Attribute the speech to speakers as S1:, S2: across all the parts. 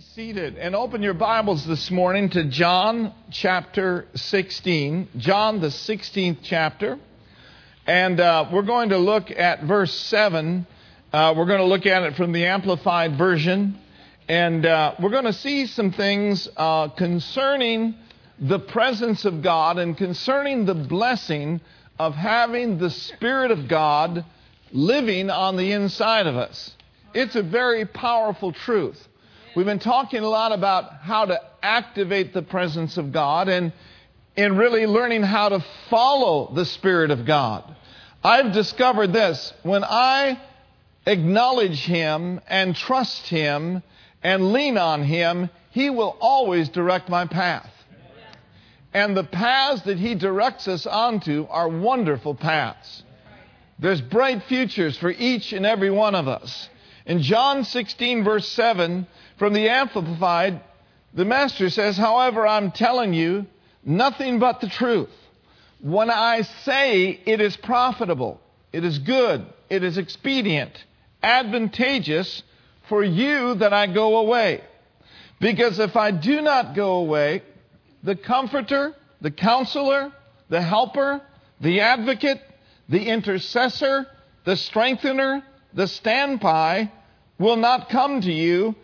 S1: Seated and open your Bibles this morning to John chapter 16. John, the 16th chapter. And uh, we're going to look at verse 7. Uh, we're going to look at it from the Amplified Version. And uh, we're going to see some things uh, concerning the presence of God and concerning the blessing of having the Spirit of God living on the inside of us. It's a very powerful truth. We've been talking a lot about how to activate the presence of God and in really learning how to follow the Spirit of God. I've discovered this when I acknowledge Him and trust Him and lean on Him, He will always direct my path. And the paths that He directs us onto are wonderful paths. There's bright futures for each and every one of us. In John 16, verse 7, from the Amplified, the Master says, However, I'm telling you nothing but the truth. When I say it is profitable, it is good, it is expedient, advantageous for you that I go away. Because if I do not go away, the Comforter, the Counselor, the Helper, the Advocate, the Intercessor, the Strengthener, the Standby will not come to you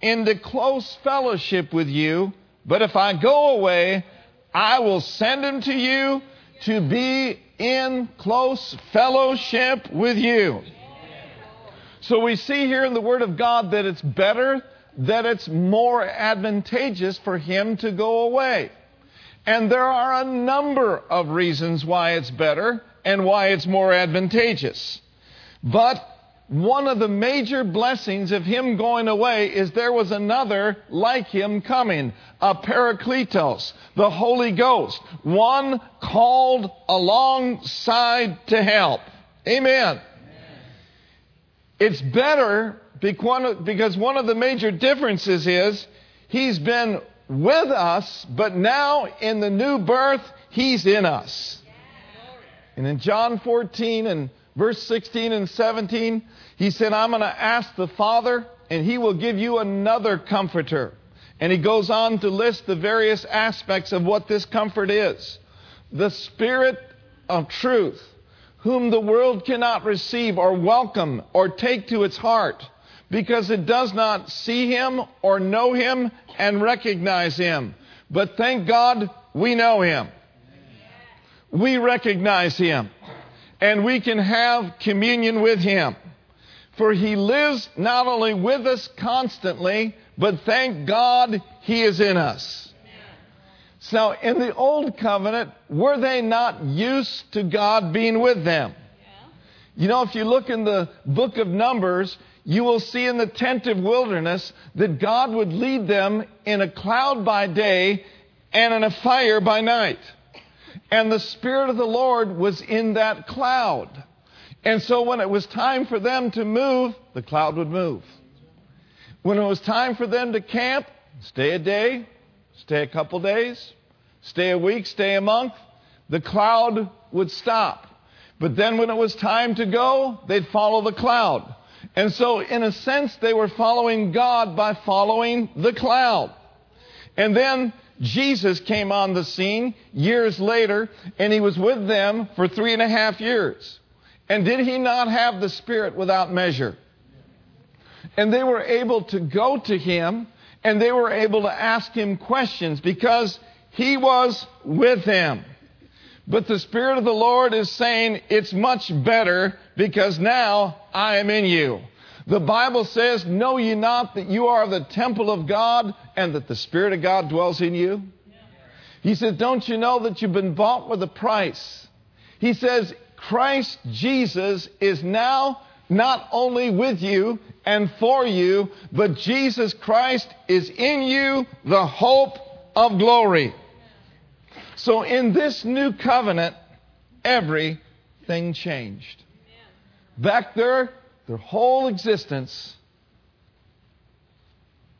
S1: into close fellowship with you, but if I go away, I will send him to you to be in close fellowship with you. So we see here in the Word of God that it's better, that it's more advantageous for him to go away. And there are a number of reasons why it's better and why it's more advantageous. But one of the major blessings of him going away is there was another like him coming, a Parakletos, the Holy Ghost, one called alongside to help. Amen. Amen. It's better because one of the major differences is he's been with us, but now in the new birth, he's in us. And in John 14 and verse 16 and 17, he said, I'm going to ask the Father, and he will give you another comforter. And he goes on to list the various aspects of what this comfort is. The Spirit of truth, whom the world cannot receive or welcome or take to its heart, because it does not see him or know him and recognize him. But thank God we know him. We recognize him. And we can have communion with him. For he lives not only with us constantly, but thank God he is in us. So in the old covenant, were they not used to God being with them? You know, if you look in the book of Numbers, you will see in the tent of wilderness that God would lead them in a cloud by day and in a fire by night. And the Spirit of the Lord was in that cloud. And so when it was time for them to move, the cloud would move. When it was time for them to camp, stay a day, stay a couple days, stay a week, stay a month, the cloud would stop. But then when it was time to go, they'd follow the cloud. And so, in a sense, they were following God by following the cloud. And then Jesus came on the scene years later, and he was with them for three and a half years. And did he not have the Spirit without measure? And they were able to go to him and they were able to ask him questions because he was with them. But the Spirit of the Lord is saying it's much better because now I am in you. The Bible says, Know ye not that you are the temple of God and that the Spirit of God dwells in you? He says, Don't you know that you've been bought with a price? He says, Christ Jesus is now not only with you and for you, but Jesus Christ is in you, the hope of glory. So in this new covenant, everything changed. Back there, their whole existence,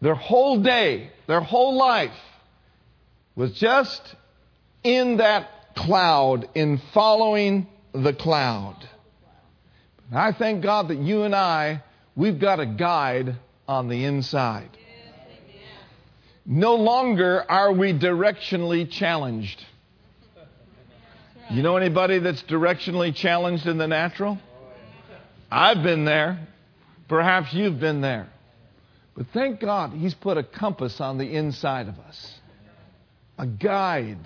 S1: their whole day, their whole life was just in that cloud, in following the cloud. And I thank God that you and I, we've got a guide on the inside. no longer are we directionally challenged. You know anybody that's directionally challenged in the natural? I've been there. Perhaps you've been there. But thank God He's put a compass on the inside of us, a guide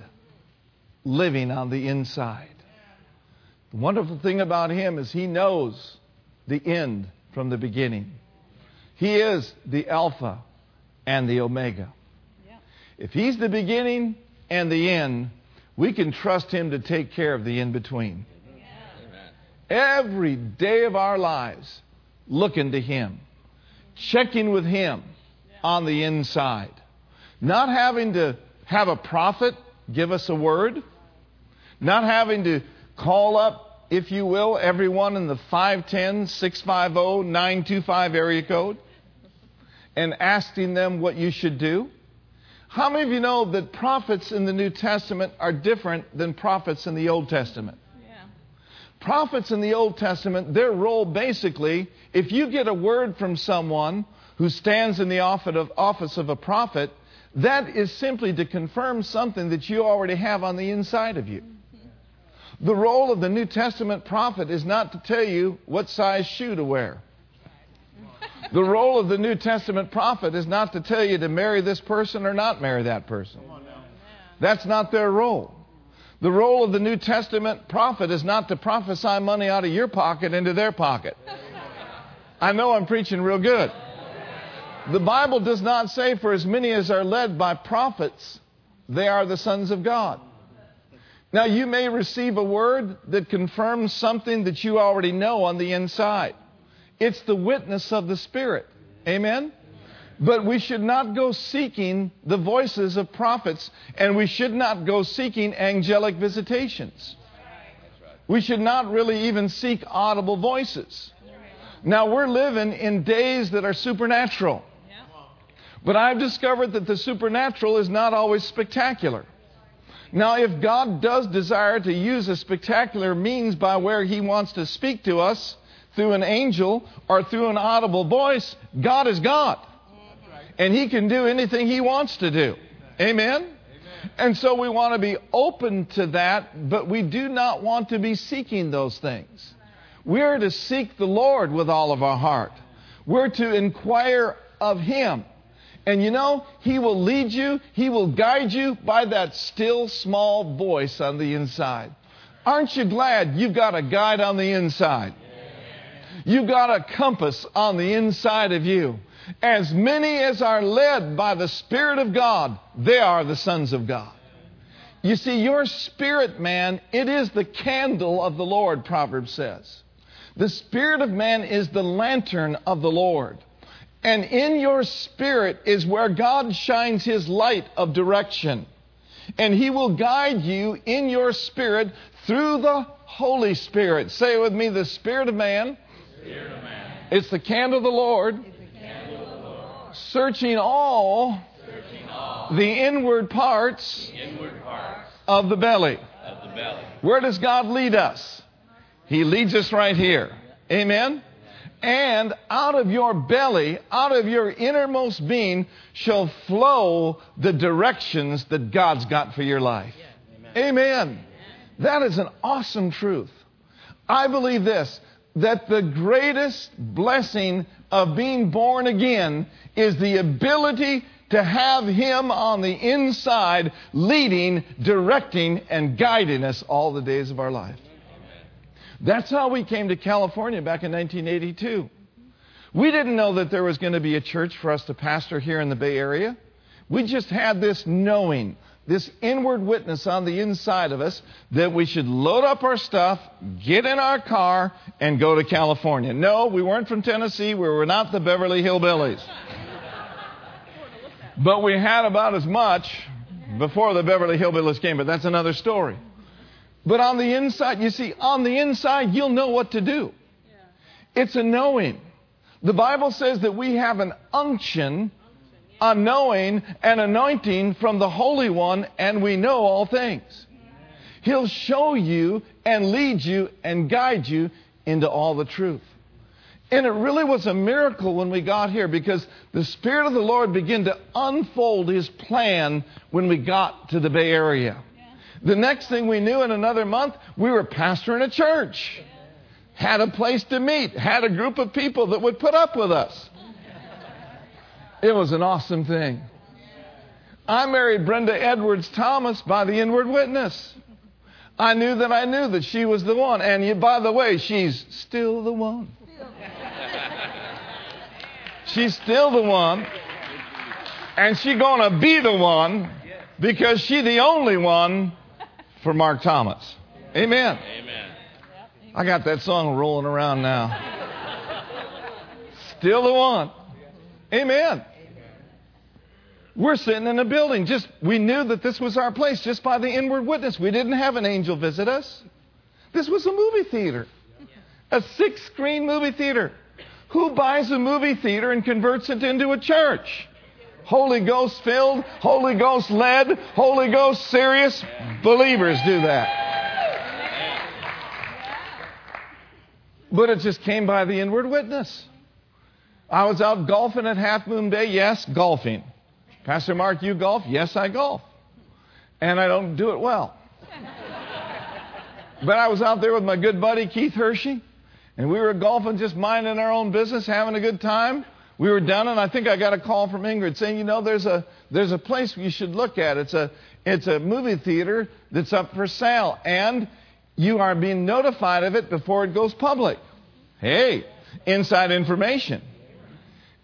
S1: living on the inside. The wonderful thing about Him is He knows the end from the beginning. He is the Alpha and the Omega. If He's the beginning and the end, we can trust Him to take care of the in between. Every day of our lives, looking to Him, checking with Him on the inside. Not having to have a prophet give us a word, not having to call up, if you will, everyone in the 510 650 925 area code and asking them what you should do. How many of you know that prophets in the New Testament are different than prophets in the Old Testament? Prophets in the Old Testament, their role basically, if you get a word from someone who stands in the office of a prophet, that is simply to confirm something that you already have on the inside of you. The role of the New Testament prophet is not to tell you what size shoe to wear. The role of the New Testament prophet is not to tell you to marry this person or not marry that person. That's not their role. The role of the New Testament prophet is not to prophesy money out of your pocket into their pocket. I know I'm preaching real good. The Bible does not say, for as many as are led by prophets, they are the sons of God. Now, you may receive a word that confirms something that you already know on the inside. It's the witness of the Spirit. Amen? But we should not go seeking the voices of prophets, and we should not go seeking angelic visitations. We should not really even seek audible voices. Now, we're living in days that are supernatural. But I've discovered that the supernatural is not always spectacular. Now, if God does desire to use a spectacular means by where He wants to speak to us through an angel or through an audible voice, God is God and He can do anything He wants to do. Amen? And so we want to be open to that, but we do not want to be seeking those things. We're to seek the Lord with all of our heart. We're to inquire of Him. And you know, He will lead you, He will guide you by that still small voice on the inside. Aren't you glad you've got a guide on the inside? You've got a compass on the inside of you. As many as are led by the Spirit of God, they are the sons of God. You see, your spirit man, it is the candle of the Lord, Proverbs says. The spirit of man is the lantern of the Lord. And in your spirit is where God shines his light of direction. And he will guide you in your spirit through the Holy Spirit. Say with me, the spirit of man. Spirit of man. It's the candle of the Lord searching all, searching all the, inward parts, the inward parts of the belly. Of the belly. Where does God lead us? He leads us right here. Amen? And out of your belly, out of your innermost being, shall flow the directions that God's got for your life. Amen. Amen. That is an awesome truth. I believe this that the greatest blessing of being born again is the ability to have Him on the inside leading, directing, and guiding us all the days of our life. That's how we came to California back in 1982. We didn't know that there was going to be a church for us to pastor here in the Bay Area. We just had this knowing this inward witness on the inside of us that we should load up our stuff, get in our car, and go to California. No, we weren't from Tennessee. We were not the Beverly Hillbillies. But we had about as much before the Beverly Hillbillies came, but that's another story. But on the inside, you see, on the inside, you'll know what to do. It's a knowing. The Bible says that we have an unction a knowing and anointing from the Holy One, and we know all things. He'll show you and lead you and guide you into all the truth. And it really was a miracle when we got here because the Spirit of the Lord began to unfold His plan when we got to the Bay Area. The next thing we knew, in another month, we were pastoring a church, had a place to meet, had a group of people that would put up with us. It was an awesome thing. I married Brenda Edwards Thomas by the inward witness. I knew that I knew that she was the one. And by the way, she's still the one. She's still the one. And she's going to be the one because she's the only one for Mark Thomas. Amen. Amen. I got that song rolling around now. Still the one. Amen. We're sitting in a building. Just we knew that this was our place just by the inward witness. We didn't have an angel visit us. This was a movie theater. A six screen movie theater. Who buys a movie theater and converts it into a church? Holy Ghost filled, Holy Ghost led, Holy Ghost serious believers do that. But it just came by the inward witness. I was out golfing at Half Moon Bay. Yes, golfing. Pastor Mark, you golf? Yes, I golf. And I don't do it well. but I was out there with my good buddy Keith Hershey, and we were golfing, just minding our own business, having a good time. We were done, and I think I got a call from Ingrid saying, you know, there's a there's a place you should look at. It's a it's a movie theater that's up for sale, and you are being notified of it before it goes public. Hey, inside information.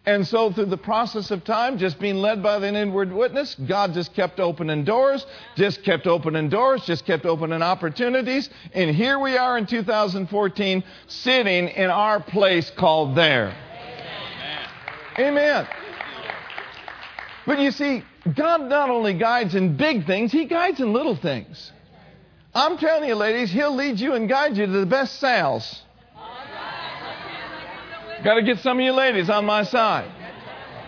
S1: And so, through the process of time, just being led by an inward witness, God just kept opening doors, just kept opening doors, just kept opening opportunities. And here we are in 2014, sitting in our place called there. Amen. Amen. But you see, God not only guides in big things, He guides in little things. I'm telling you, ladies, He'll lead you and guide you to the best sales. Got to get some of you ladies on my side.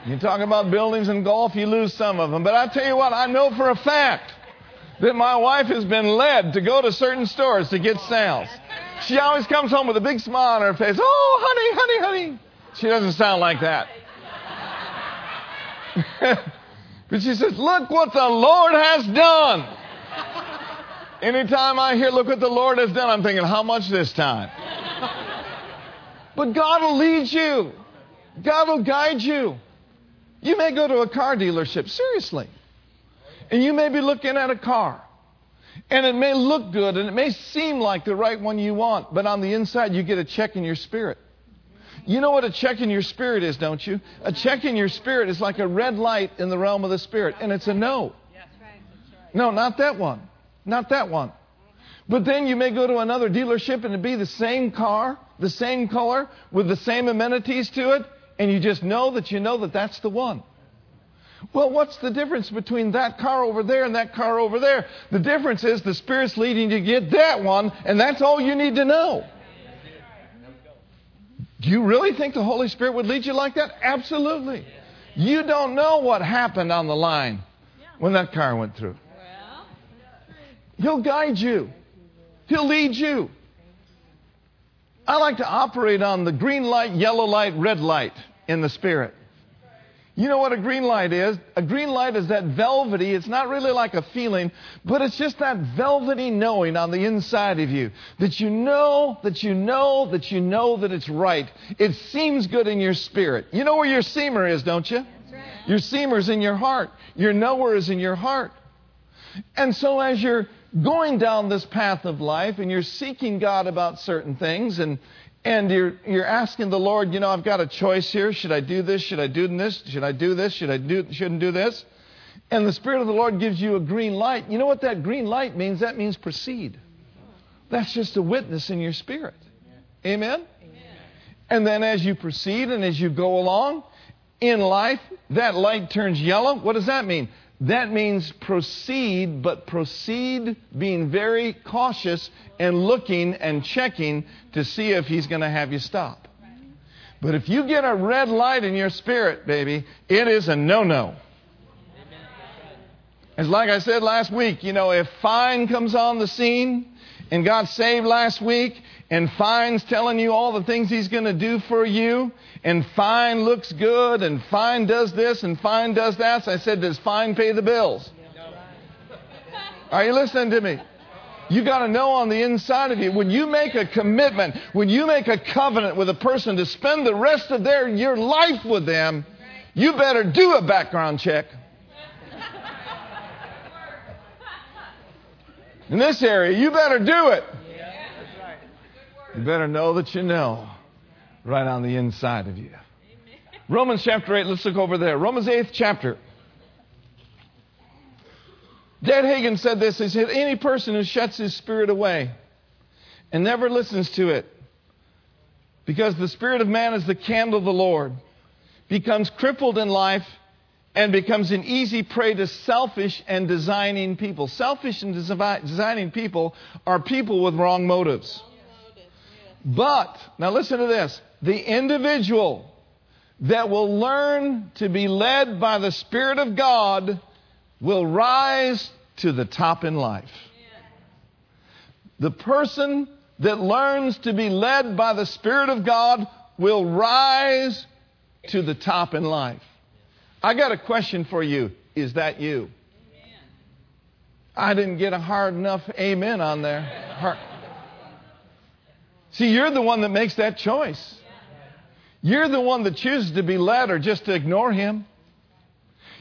S1: You talk about buildings and golf, you lose some of them. But I tell you what, I know for a fact that my wife has been led to go to certain stores to get sales. She always comes home with a big smile on her face. Oh, honey, honey, honey. She doesn't sound like that. but she says, Look what the Lord has done. Anytime I hear, Look what the Lord has done, I'm thinking, How much this time? But God will lead you. God will guide you. You may go to a car dealership, seriously, and you may be looking at a car. And it may look good and it may seem like the right one you want, but on the inside you get a check in your spirit. You know what a check in your spirit is, don't you? A check in your spirit is like a red light in the realm of the spirit, and it's a no. No, not that one. Not that one. But then you may go to another dealership and it be the same car, the same color, with the same amenities to it, and you just know that you know that that's the one. Well, what's the difference between that car over there and that car over there? The difference is the Spirit's leading you to get that one, and that's all you need to know. Do you really think the Holy Spirit would lead you like that? Absolutely. You don't know what happened on the line when that car went through. He'll guide you, He'll lead you. I like to operate on the green light, yellow light, red light in the Spirit. You know what a green light is? A green light is that velvety, it's not really like a feeling, but it's just that velvety knowing on the inside of you that you know, that you know, that you know that it's right. It seems good in your spirit. You know where your seamer is, don't you? Right. Your seamer's in your heart. Your knower is in your heart. And so as you're going down this path of life and you're seeking God about certain things and and you're you're asking the Lord, you know, I've got a choice here. Should I do this? Should I do this? Should I do this? Should I do shouldn't do this? And the Spirit of the Lord gives you a green light. You know what that green light means? That means proceed. That's just a witness in your spirit. Amen? Amen? And then as you proceed and as you go along in life, that light turns yellow. What does that mean? That means proceed, but proceed being very cautious and looking and checking to see if he's going to have you stop. But if you get a red light in your spirit, baby, it is a no no. It's like I said last week, you know, if fine comes on the scene and got saved last week and fine's telling you all the things he's going to do for you, and fine looks good, and fine does this, and fine does that. So I said, Does fine pay the bills? Are you listening to me? You got to know on the inside of you when you make a commitment, when you make a covenant with a person to spend the rest of their your life with them, you better do a background check. In this area, you better do it. You better know that you know right on the inside of you. Romans chapter 8, let's look over there. Romans 8th chapter. Dad Hagin said this. He said, Any person who shuts his spirit away and never listens to it, because the spirit of man is the candle of the Lord, becomes crippled in life and becomes an easy prey to selfish and designing people. Selfish and designing people are people with wrong motives. But, now listen to this the individual that will learn to be led by the Spirit of God will rise to the top in life. The person that learns to be led by the Spirit of God will rise to the top in life. I got a question for you. Is that you? I didn't get a hard enough amen on there. See, you're the one that makes that choice. You're the one that chooses to be led or just to ignore Him.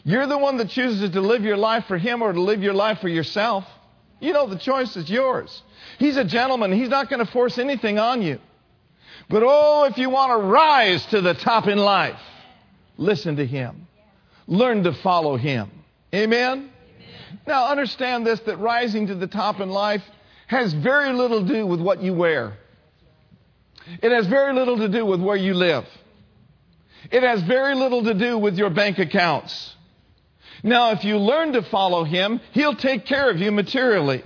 S1: You're the one that chooses to live your life for Him or to live your life for yourself. You know, the choice is yours. He's a gentleman. He's not going to force anything on you. But oh, if you want to rise to the top in life, listen to Him. Learn to follow Him. Amen? Amen? Now, understand this that rising to the top in life has very little to do with what you wear. It has very little to do with where you live. It has very little to do with your bank accounts. Now, if you learn to follow Him, He'll take care of you materially.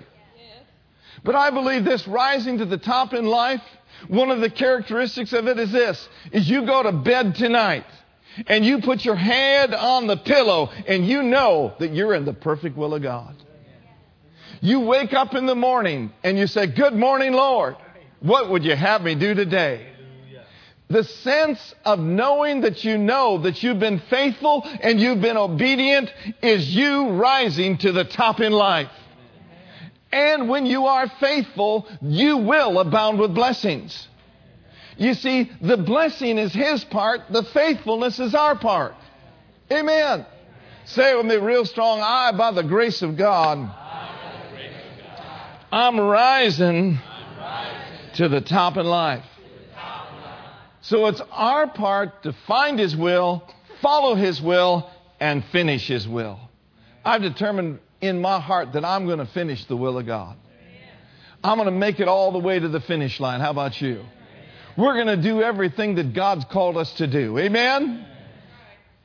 S1: But I believe this rising to the top in life, one of the characteristics of it is this, is you go to bed tonight and you put your head on the pillow and you know that you're in the perfect will of God. You wake up in the morning and you say, Good morning, Lord. What would you have me do today? The sense of knowing that you know that you've been faithful and you've been obedient is you rising to the top in life. And when you are faithful, you will abound with blessings. You see, the blessing is His part, the faithfulness is our part. Amen. Say it with me real strong I, by the grace of God, I'm rising to the top in life. So it's our part to find His will, follow His will, and finish His will. I've determined in my heart that I'm going to finish the will of God. I'm going to make it all the way to the finish line. How about you? We're going to do everything that God's called us to do. Amen?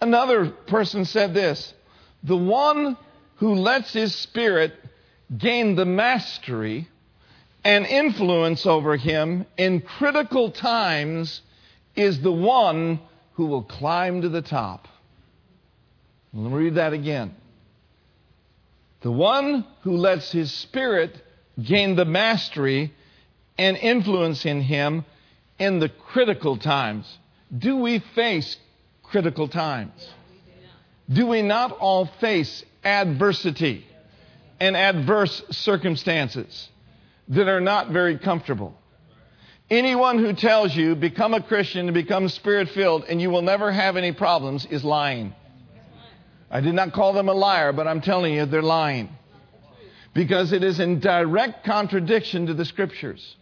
S1: Another person said this The one who lets his spirit gain the mastery and influence over him in critical times is the one who will climb to the top. Let me read that again. The one who lets his spirit gain the mastery and influence in him in the critical times. Do we face critical times? Do we not all face adversity and adverse circumstances that are not very comfortable? Anyone who tells you become a Christian and become spirit filled and you will never have any problems is lying. I did not call them a liar, but I'm telling you they're lying. Because it is in direct contradiction to the scriptures.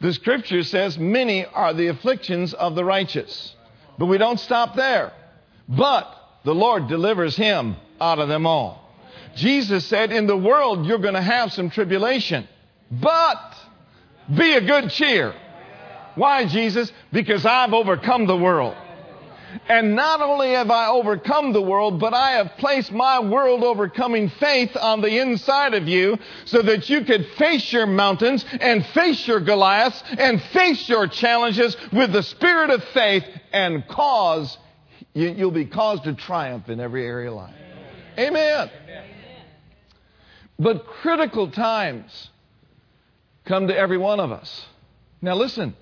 S1: The scripture says, Many are the afflictions of the righteous. But we don't stop there. But the Lord delivers him out of them all. Jesus said, In the world, you're going to have some tribulation. But be a good cheer. Why, Jesus? Because I've overcome the world. And not only have I overcome the world, but I have placed my world overcoming faith on the inside of you so that you could face your mountains and face your Goliaths and face your challenges with the spirit of faith and cause, you'll be caused to triumph in every area of life. Amen. But critical times come to every one of us. Now, listen,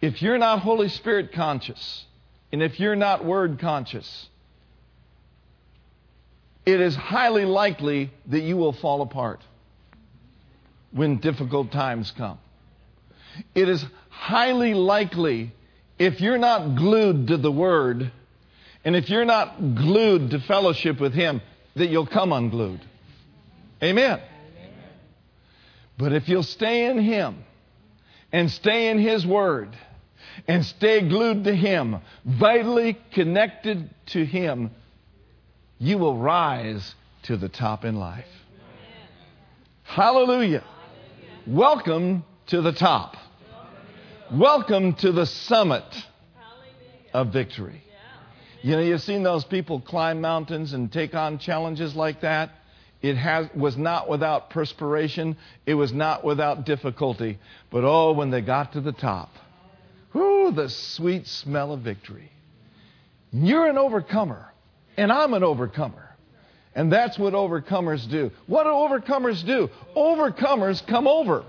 S1: if you're not Holy Spirit conscious, and if you're not Word conscious, it is highly likely that you will fall apart when difficult times come. It is highly likely if you're not glued to the Word and if you're not glued to fellowship with Him, that you'll come unglued. Amen. But if you'll stay in Him and stay in His Word and stay glued to Him, vitally connected to Him, you will rise to the top in life. Hallelujah. Welcome to the top. Welcome to the summit of victory. You know, you've seen those people climb mountains and take on challenges like that. It has, was not without perspiration. It was not without difficulty. But oh, when they got to the top, whoo, the sweet smell of victory. You're an overcomer, and I'm an overcomer. And that's what overcomers do. What do overcomers do? Overcomers come over.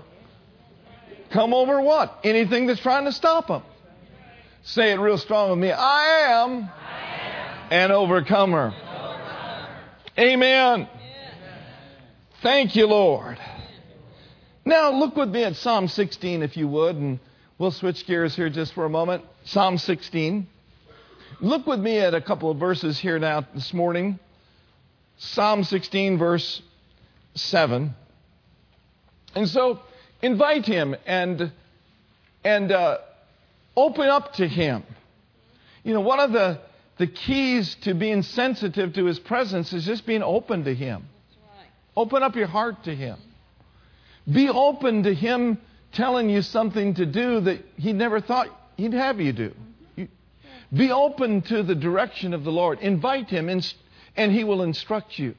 S1: Come over what? Anything that's trying to stop them. Say it real strong with me. I am, I am. An, overcomer. an overcomer. Amen. Thank you, Lord. Now, look with me at Psalm 16, if you would, and we'll switch gears here just for a moment. Psalm 16. Look with me at a couple of verses here now this morning. Psalm 16, verse 7. And so, invite him and, and uh, open up to him. You know, one of the, the keys to being sensitive to his presence is just being open to him. Open up your heart to Him. Be open to Him telling you something to do that He never thought He'd have you do. be open to the direction of the Lord. Invite Him, and He will instruct you.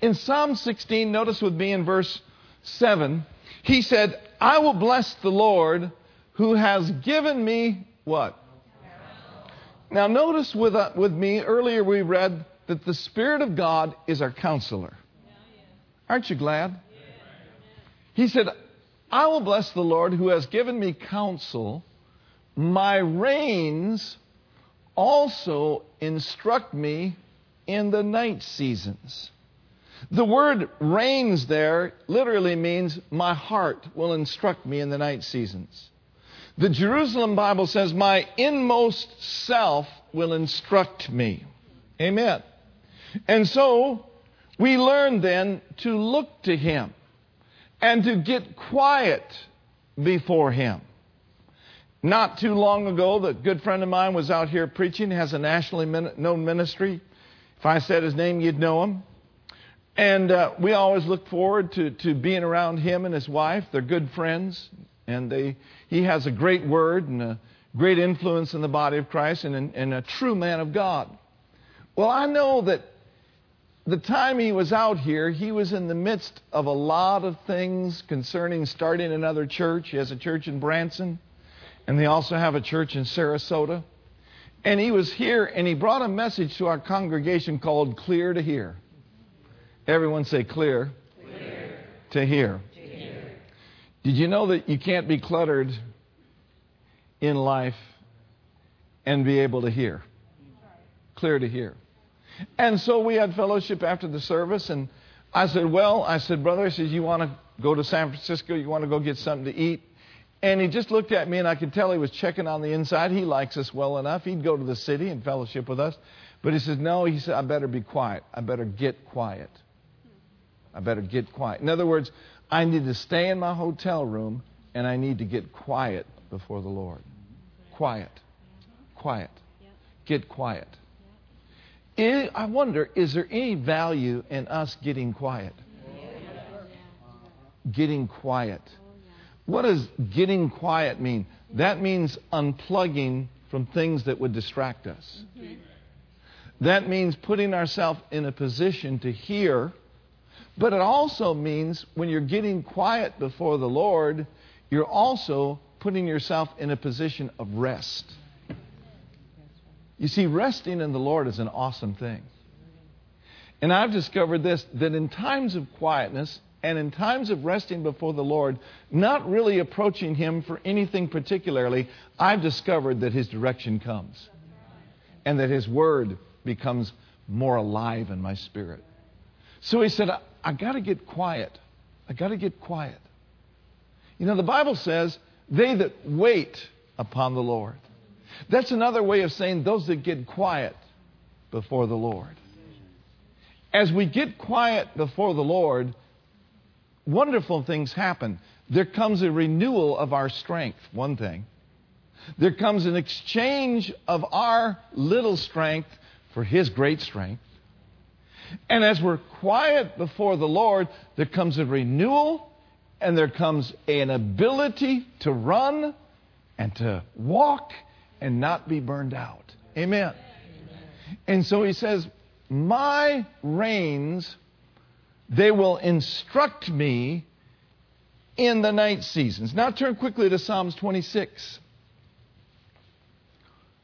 S1: In Psalm 16, notice with me in verse 7, He said, I will bless the Lord who has given me what? Now, notice with, uh, with me, earlier we read that the Spirit of God is our counselor. Aren't you glad? He said, I will bless the Lord who has given me counsel. My reins also instruct me in the night seasons. The word reins there literally means my heart will instruct me in the night seasons. The Jerusalem Bible says, My inmost self will instruct me. Amen. And so, we learn then to look to Him and to get quiet before Him. Not too long ago, the good friend of mine was out here preaching, has a nationally known ministry. If I said his name, you'd know him. And uh, we always look forward to, to being around him and his wife. They're good friends, and they, he has a great word and a great influence in the body of Christ and, and a true man of God. Well, I know that the time he was out here, he was in the midst of a lot of things concerning starting another church. He has a church in Branson, and they also have a church in Sarasota. And he was here, and he brought a message to our congregation called Clear to Hear. Everyone say clear, clear. To, hear. to hear. Did you know that you can't be cluttered in life and be able to hear? Clear to hear. And so we had fellowship after the service, and I said, Well, I said, Brother, I said, You want to go to San Francisco? You want to go get something to eat? And he just looked at me, and I could tell he was checking on the inside. He likes us well enough. He'd go to the city and fellowship with us. But he says, No, he said, I better be quiet. I better get quiet. I better get quiet. In other words, I need to stay in my hotel room and I need to get quiet before the Lord. Quiet. Quiet. Get quiet. I wonder, is there any value in us getting quiet? Getting quiet. What does getting quiet mean? That means unplugging from things that would distract us. That means putting ourselves in a position to hear, but it also means when you're getting quiet before the Lord, you're also putting yourself in a position of rest. You see, resting in the Lord is an awesome thing. And I've discovered this that in times of quietness, and in times of resting before the Lord, not really approaching Him for anything particularly, I've discovered that His direction comes and that His Word becomes more alive in my spirit. So he said, I, I got to get quiet. I got to get quiet. You know, the Bible says, they that wait upon the Lord. That's another way of saying those that get quiet before the Lord. As we get quiet before the Lord, wonderful things happen. There comes a renewal of our strength, one thing. There comes an exchange of our little strength for His great strength. And as we're quiet before the Lord, there comes a renewal and there comes an ability to run and to walk and not be burned out. Amen. And so he says, My reins, they will instruct me in the night seasons. Now turn quickly to Psalms 26.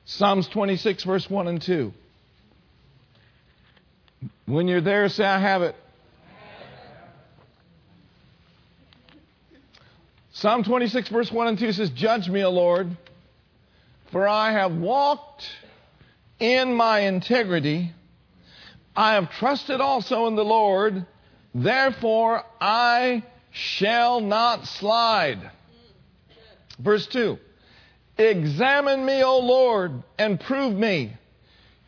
S1: Psalms 26, verse 1 and 2. When you're there, say, I have it. Psalm 26, verse 1 and 2 says, Judge me, O Lord, for I have walked in my integrity. I have trusted also in the Lord, therefore I shall not slide. Verse 2 Examine me, O Lord, and prove me.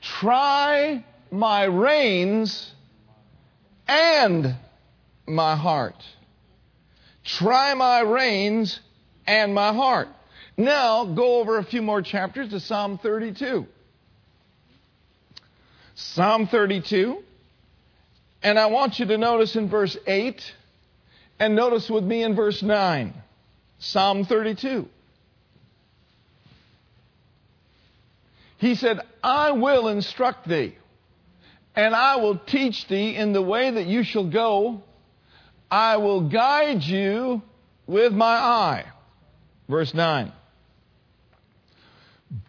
S1: Try my reins and my heart. Try my reins and my heart. Now, go over a few more chapters to Psalm 32. Psalm 32. And I want you to notice in verse 8 and notice with me in verse 9. Psalm 32. He said, I will instruct thee and I will teach thee in the way that you shall go. I will guide you with my eye. Verse 9.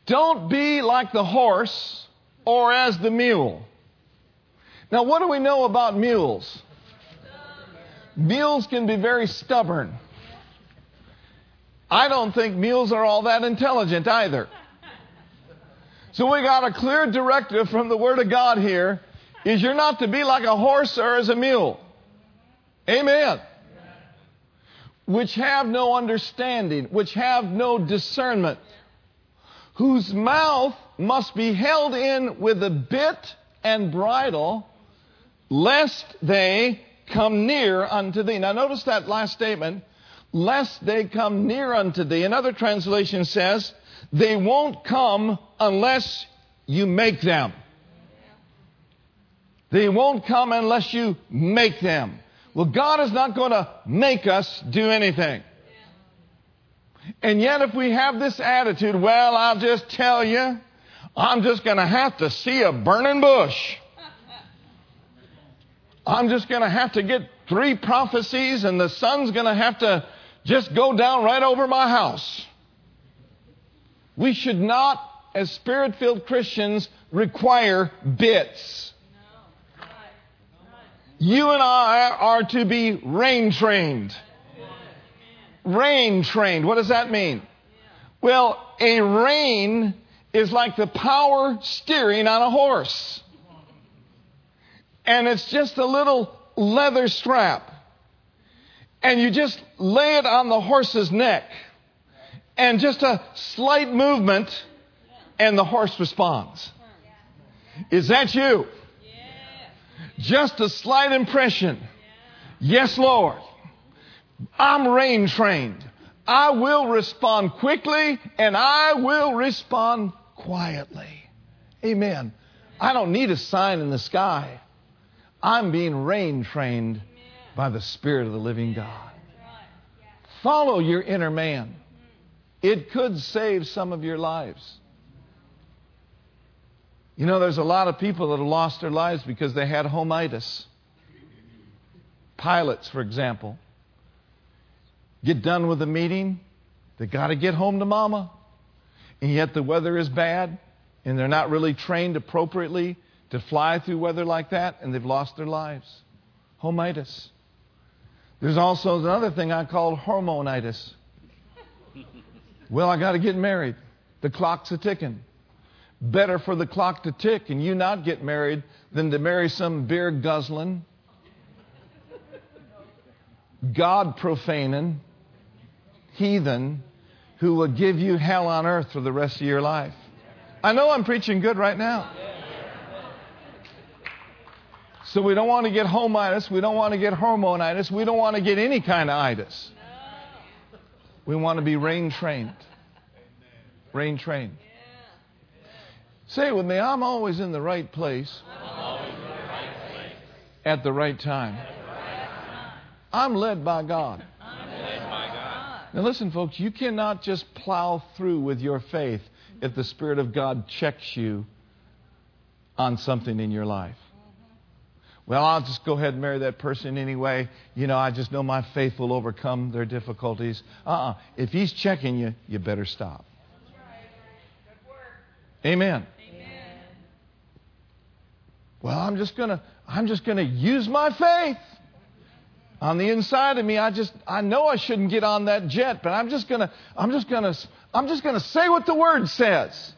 S1: Don't be like the horse or as the mule. Now, what do we know about mules? Mules can be very stubborn. I don't think mules are all that intelligent either. So we got a clear directive from the Word of God here is you're not to be like a horse or as a mule. Amen. Which have no understanding, which have no discernment, whose mouth must be held in with a bit and bridle, lest they come near unto thee. Now notice that last statement, lest they come near unto thee. Another translation says, they won't come unless you make them. They won't come unless you make them. Well, God is not going to make us do anything. And yet, if we have this attitude, well, I'll just tell you, I'm just going to have to see a burning bush. I'm just going to have to get three prophecies, and the sun's going to have to just go down right over my house. We should not, as spirit filled Christians, require bits. You and I are to be rein trained. Rein trained. What does that mean? Well, a rein is like the power steering on a horse. And it's just a little leather strap. And you just lay it on the horse's neck. And just a slight movement, and the horse responds. Is that you? Just a slight impression. Yes, Lord. I'm rein trained. I will respond quickly and I will respond quietly. Amen. I don't need a sign in the sky. I'm being rein trained by the Spirit of the living God. Follow your inner man. It could save some of your lives. You know, there's a lot of people that have lost their lives because they had homeitis. Pilots, for example, get done with the meeting, they got to get home to mama. And yet the weather is bad, and they're not really trained appropriately to fly through weather like that, and they've lost their lives. Homeitis. There's also another thing I call hormonitis. Well, I got to get married. The clock's a ticking. Better for the clock to tick and you not get married than to marry some beer guzzling, God profaning heathen who will give you hell on earth for the rest of your life. I know I'm preaching good right now. So we don't want to get homeitis. We don't want to get hormonitis. We don't want to get any kind of itis. We want to be rein trained. Rein trained. Say it with me. I'm always in the right place, at the right time. I'm led by God. Now, listen, folks, you cannot just plow through with your faith if the Spirit of God checks you on something in your life. Well, I'll just go ahead and marry that person anyway. You know, I just know my faith will overcome their difficulties. Uh uh-uh. uh If He's checking you, you better stop. Amen. Amen. Well, I'm just gonna I'm just gonna use my faith. On the inside of me, I just I know I shouldn't get on that jet, but I'm just gonna I'm just gonna I'm just gonna say what the word says.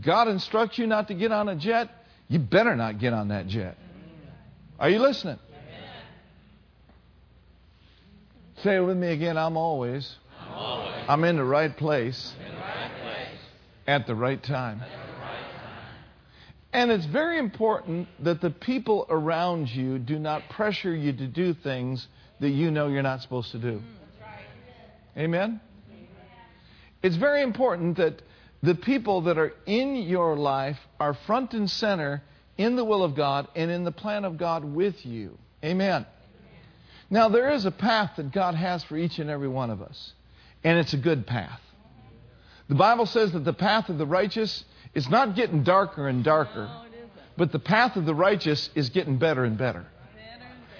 S1: God instructs you not to get on a jet, you better not get on that jet. Are you listening? Say it with me again. I'm always. I'm, always. I'm in the right place. The right place. At the right time. And it's very important that the people around you do not pressure you to do things that you know you're not supposed to do. Mm, Amen? It's very important that the people that are in your life are front and center in the will of God and in the plan of God with you. Amen. Now, there is a path that God has for each and every one of us, and it's a good path. The Bible says that the path of the righteous it's not getting darker and darker, but the path of the righteous is getting better and better.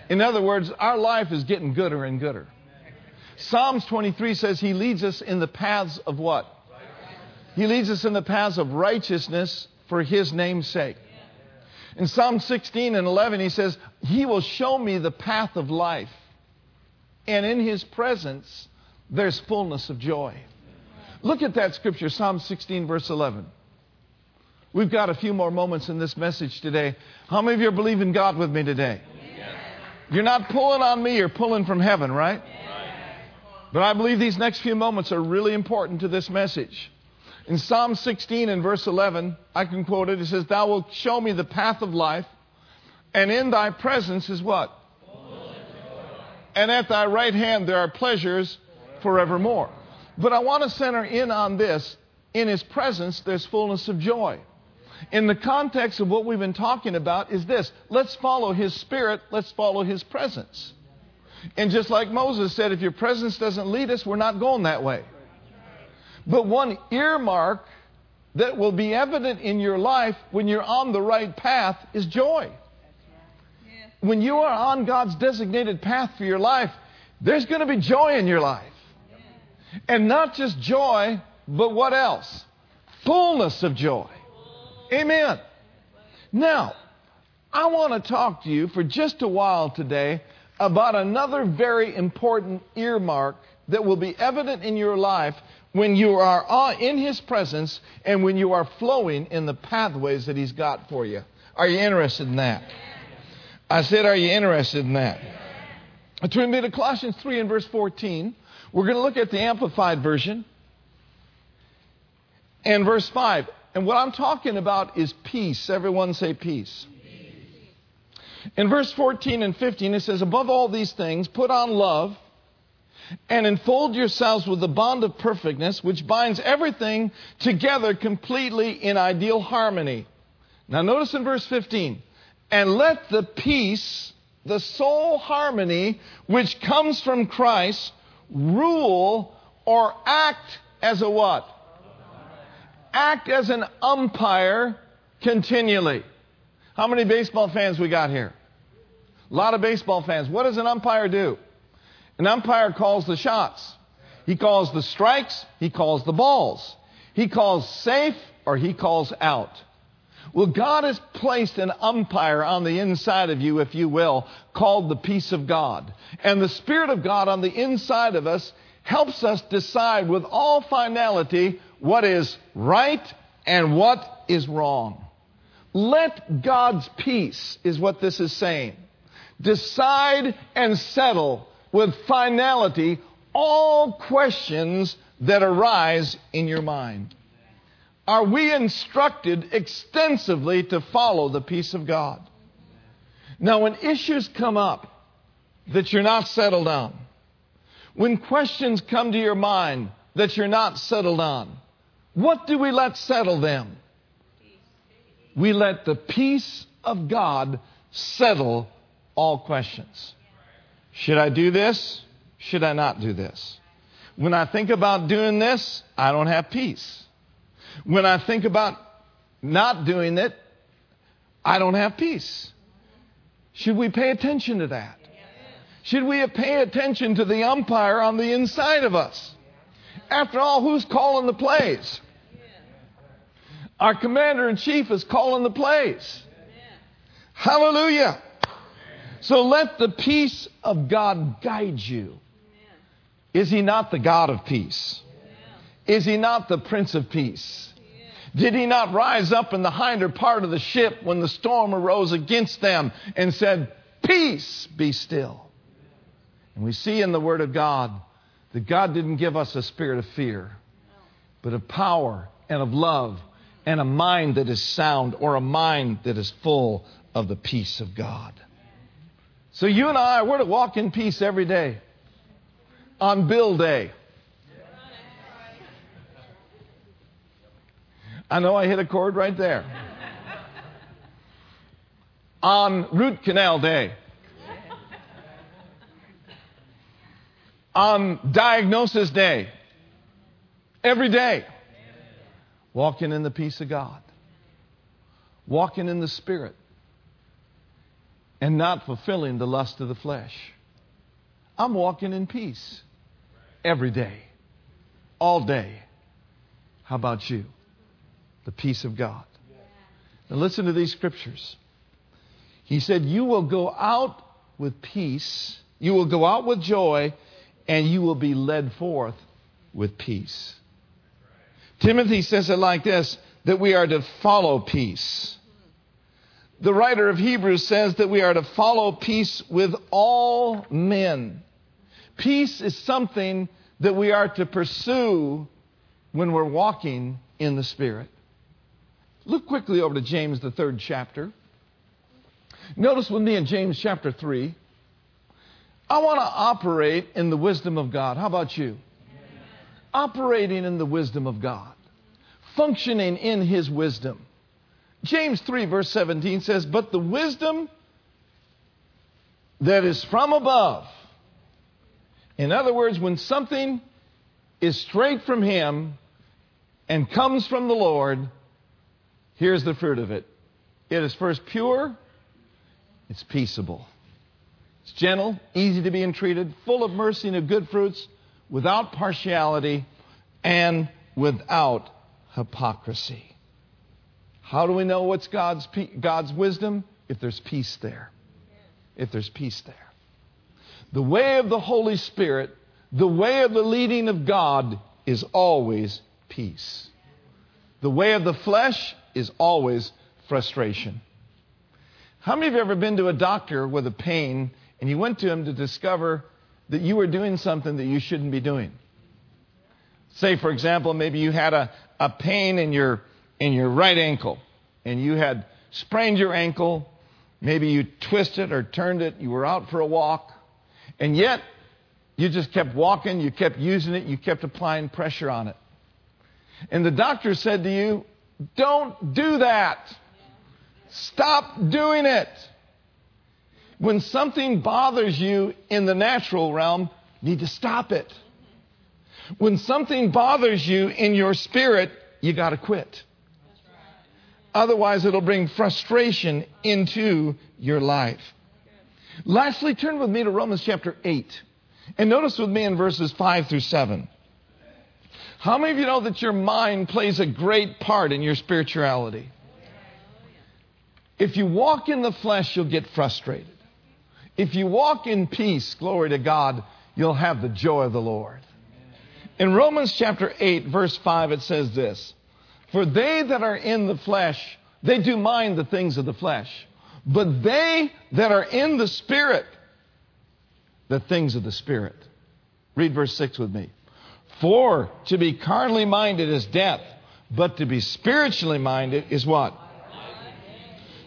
S1: In other words, our life is getting gooder and gooder. Psalms 23 says he leads us in the paths of what? He leads us in the paths of righteousness for his name's sake. In Psalm 16 and 11, he says, He will show me the path of life, and in his presence there's fullness of joy. Look at that scripture, Psalm 16, verse 11. We've got a few more moments in this message today. How many of you are believing God with me today? Yes. You're not pulling on me, you're pulling from heaven, right? Yes. But I believe these next few moments are really important to this message. In Psalm 16 and verse 11, I can quote it. It says, Thou wilt show me the path of life, and in thy presence is what? And at thy right hand there are pleasures forevermore. But I want to center in on this. In his presence, there's fullness of joy in the context of what we've been talking about is this let's follow his spirit, let's follow his presence. And just like Moses said, if your presence doesn't lead us, we're not going that way. But one earmark that will be evident in your life when you're on the right path is joy. When you are on God's designated path for your life, there's going to be joy in your life. And not just joy, but what else? Fullness of joy. Amen. Now, I want to talk to you for just a while today about another very important earmark that will be evident in your life when you are in His presence and when you are flowing in the pathways that He's got for you. Are you interested in that? I said, Are you interested in that? Turn me to Colossians 3 and verse 14. We're going to look at the Amplified Version. And verse 5 and what I'm talking about is peace. Everyone say peace. In verse 14 and 15, it says, Above all these things, put on love and enfold yourselves with the bond of perfectness, which binds everything together completely in ideal harmony. Now, notice in verse 15, and let the peace, the soul harmony, which comes from Christ, rule or act as a what? Act as an umpire continually. How many baseball fans we got here? A lot of baseball fans. What does an umpire do? An umpire calls the shots. He calls the strikes, he calls the balls. He calls safe or he calls out. Well, God has placed an umpire on the inside of you, if you will, called the peace of God. And the Spirit of God on the inside of us helps us decide with all finality what is right and what is wrong. Let God's peace, is what this is saying. Decide and settle with finality all questions that arise in your mind. Are we instructed extensively to follow the peace of God? Now, when issues come up that you're not settled on, when questions come to your mind that you're not settled on, what do we let settle them? We let the peace of God settle all questions. Should I do this? Should I not do this? When I think about doing this, I don't have peace. When I think about not doing it, I don't have peace. Should we pay attention to that? Should we pay attention to the umpire on the inside of us? After all, who's calling the plays? Our commander in chief is calling the plays. Hallelujah. So let the peace of God guide you. Is he not the God of peace? Is he not the Prince of Peace? Did he not rise up in the hinder part of the ship when the storm arose against them and said, Peace, be still? And we see in the Word of God that God didn't give us a spirit of fear, but of power and of love and a mind that is sound or a mind that is full of the peace of God. So you and I, we're to walk in peace every day on Bill Day. I know I hit a chord right there. on Root Canal Day. on Diagnosis Day. Every day. Walking in the peace of God. Walking in the Spirit. And not fulfilling the lust of the flesh. I'm walking in peace every day, all day. How about you? The peace of God. Now listen to these scriptures. He said, You will go out with peace, you will go out with joy, and you will be led forth with peace. Timothy says it like this that we are to follow peace. The writer of Hebrews says that we are to follow peace with all men. Peace is something that we are to pursue when we're walking in the Spirit. Look quickly over to James, the third chapter. Notice with me in James chapter 3. I want to operate in the wisdom of God. How about you? Operating in the wisdom of God, functioning in His wisdom. James 3, verse 17 says, But the wisdom that is from above. In other words, when something is straight from Him and comes from the Lord, here's the fruit of it. It is first pure, it's peaceable, it's gentle, easy to be entreated, full of mercy and of good fruits, without partiality, and without hypocrisy. How do we know what's God's, God's wisdom? If there's peace there. If there's peace there. The way of the Holy Spirit, the way of the leading of God is always peace. The way of the flesh is always frustration. How many of you have ever been to a doctor with a pain and you went to him to discover that you were doing something that you shouldn't be doing? Say, for example, maybe you had a, a pain in your, in your right ankle and you had sprained your ankle. Maybe you twisted or turned it. You were out for a walk. And yet, you just kept walking, you kept using it, you kept applying pressure on it. And the doctor said to you, Don't do that. Stop doing it. When something bothers you in the natural realm, you need to stop it. When something bothers you in your spirit, you got to quit. Otherwise, it'll bring frustration into your life. Lastly, turn with me to Romans chapter 8. And notice with me in verses 5 through 7. How many of you know that your mind plays a great part in your spirituality? If you walk in the flesh, you'll get frustrated. If you walk in peace, glory to God, you'll have the joy of the Lord. In Romans chapter 8, verse 5, it says this For they that are in the flesh, they do mind the things of the flesh, but they that are in the Spirit, the things of the Spirit. Read verse 6 with me. For to be carnally minded is death, but to be spiritually minded is what?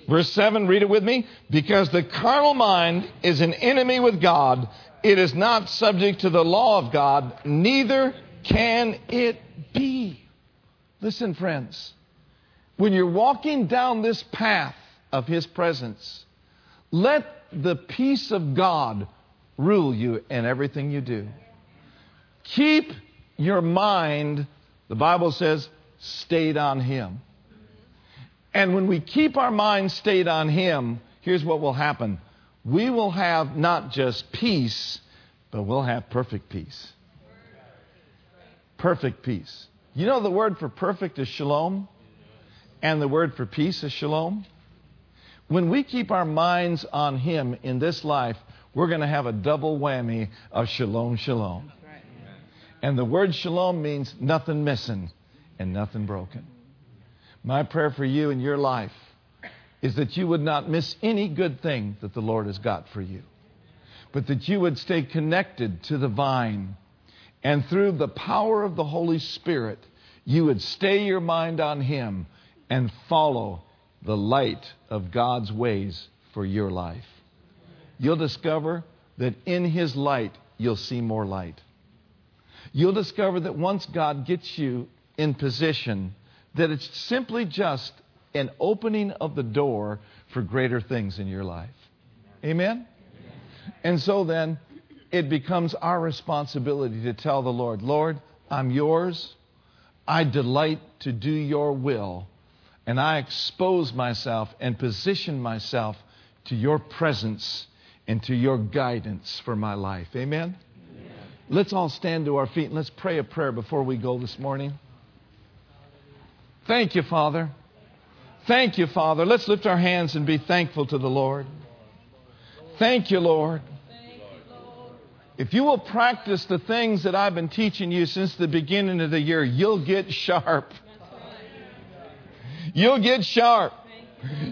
S1: Verse 7, read it with me. Because the carnal mind is an enemy with God, it is not subject to the law of God, neither can it be. Listen, friends, when you're walking down this path of His presence, let the peace of God rule you in everything you do. Keep your mind, the Bible says, stayed on Him. And when we keep our mind stayed on Him, here's what will happen we will have not just peace, but we'll have perfect peace. Perfect peace. You know the word for perfect is shalom, and the word for peace is shalom. When we keep our minds on Him in this life, we're going to have a double whammy of shalom, shalom. And the word shalom means nothing missing and nothing broken. My prayer for you in your life is that you would not miss any good thing that the Lord has got for you, but that you would stay connected to the vine. And through the power of the Holy Spirit, you would stay your mind on Him and follow the light of God's ways for your life. You'll discover that in His light, you'll see more light. You'll discover that once God gets you in position, that it's simply just an opening of the door for greater things in your life. Amen? And so then, it becomes our responsibility to tell the Lord, Lord, I'm yours. I delight to do your will. And I expose myself and position myself to your presence and to your guidance for my life. Amen? Amen? Let's all stand to our feet and let's pray a prayer before we go this morning. Thank you, Father. Thank you, Father. Let's lift our hands and be thankful to the Lord. Thank you, Lord. If you will practice the things that I've been teaching you since the beginning of the year, you'll get sharp. You'll get sharp.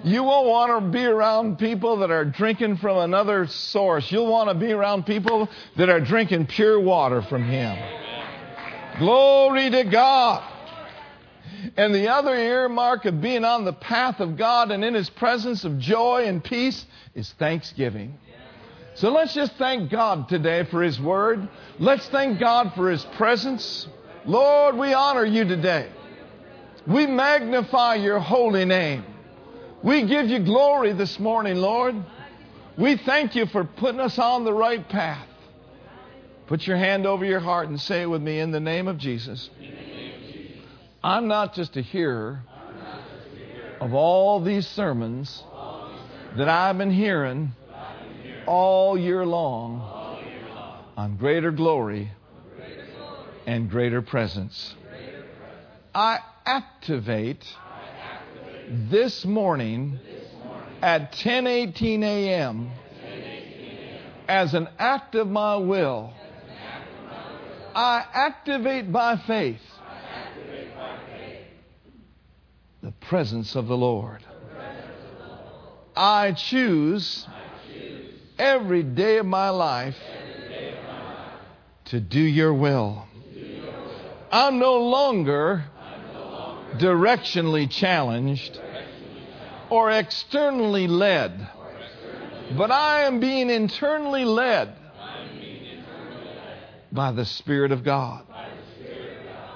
S1: You won't want to be around people that are drinking from another source. You'll want to be around people that are drinking pure water from Him. Glory to God. And the other earmark of being on the path of God and in His presence of joy and peace is thanksgiving. So let's just thank God today for His Word. Let's thank God for His presence. Lord, we honor you today. We magnify your holy name. We give you glory this morning, Lord. We thank you for putting us on the right path. Put your hand over your heart and say it with me in the name of Jesus. I'm not just a hearer of all these sermons that I've been hearing all year long on greater glory and greater presence. I activate this morning at 10:18 a.m. as an act of my will. I activate by faith the presence of the Lord. I choose every day of my life to do your will. I'm no longer directionally challenged or externally led, but I am being internally led by the Spirit of God.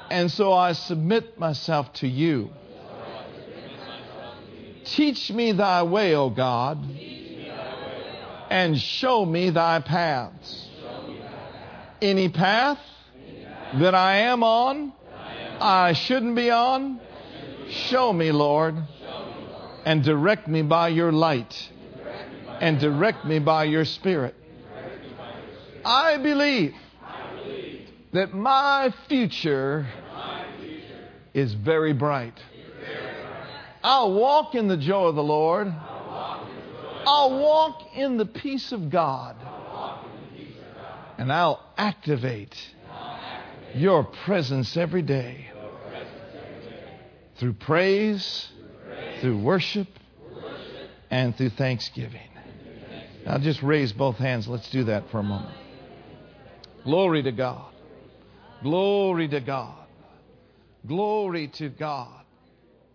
S1: And so I submit myself to you. Teach me thy way, O God, and show me thy paths. Any path that I am on, I shouldn't be on, show me, Lord, and direct me by your light, and direct me by your spirit. I believe that my future is very bright. I'll walk in the joy of the Lord. I'll walk in the peace of God. And I'll activate your presence every day through praise, through worship, and through thanksgiving. Now just raise both hands. Let's do that for a moment. Glory to God. Glory to God. Glory to God.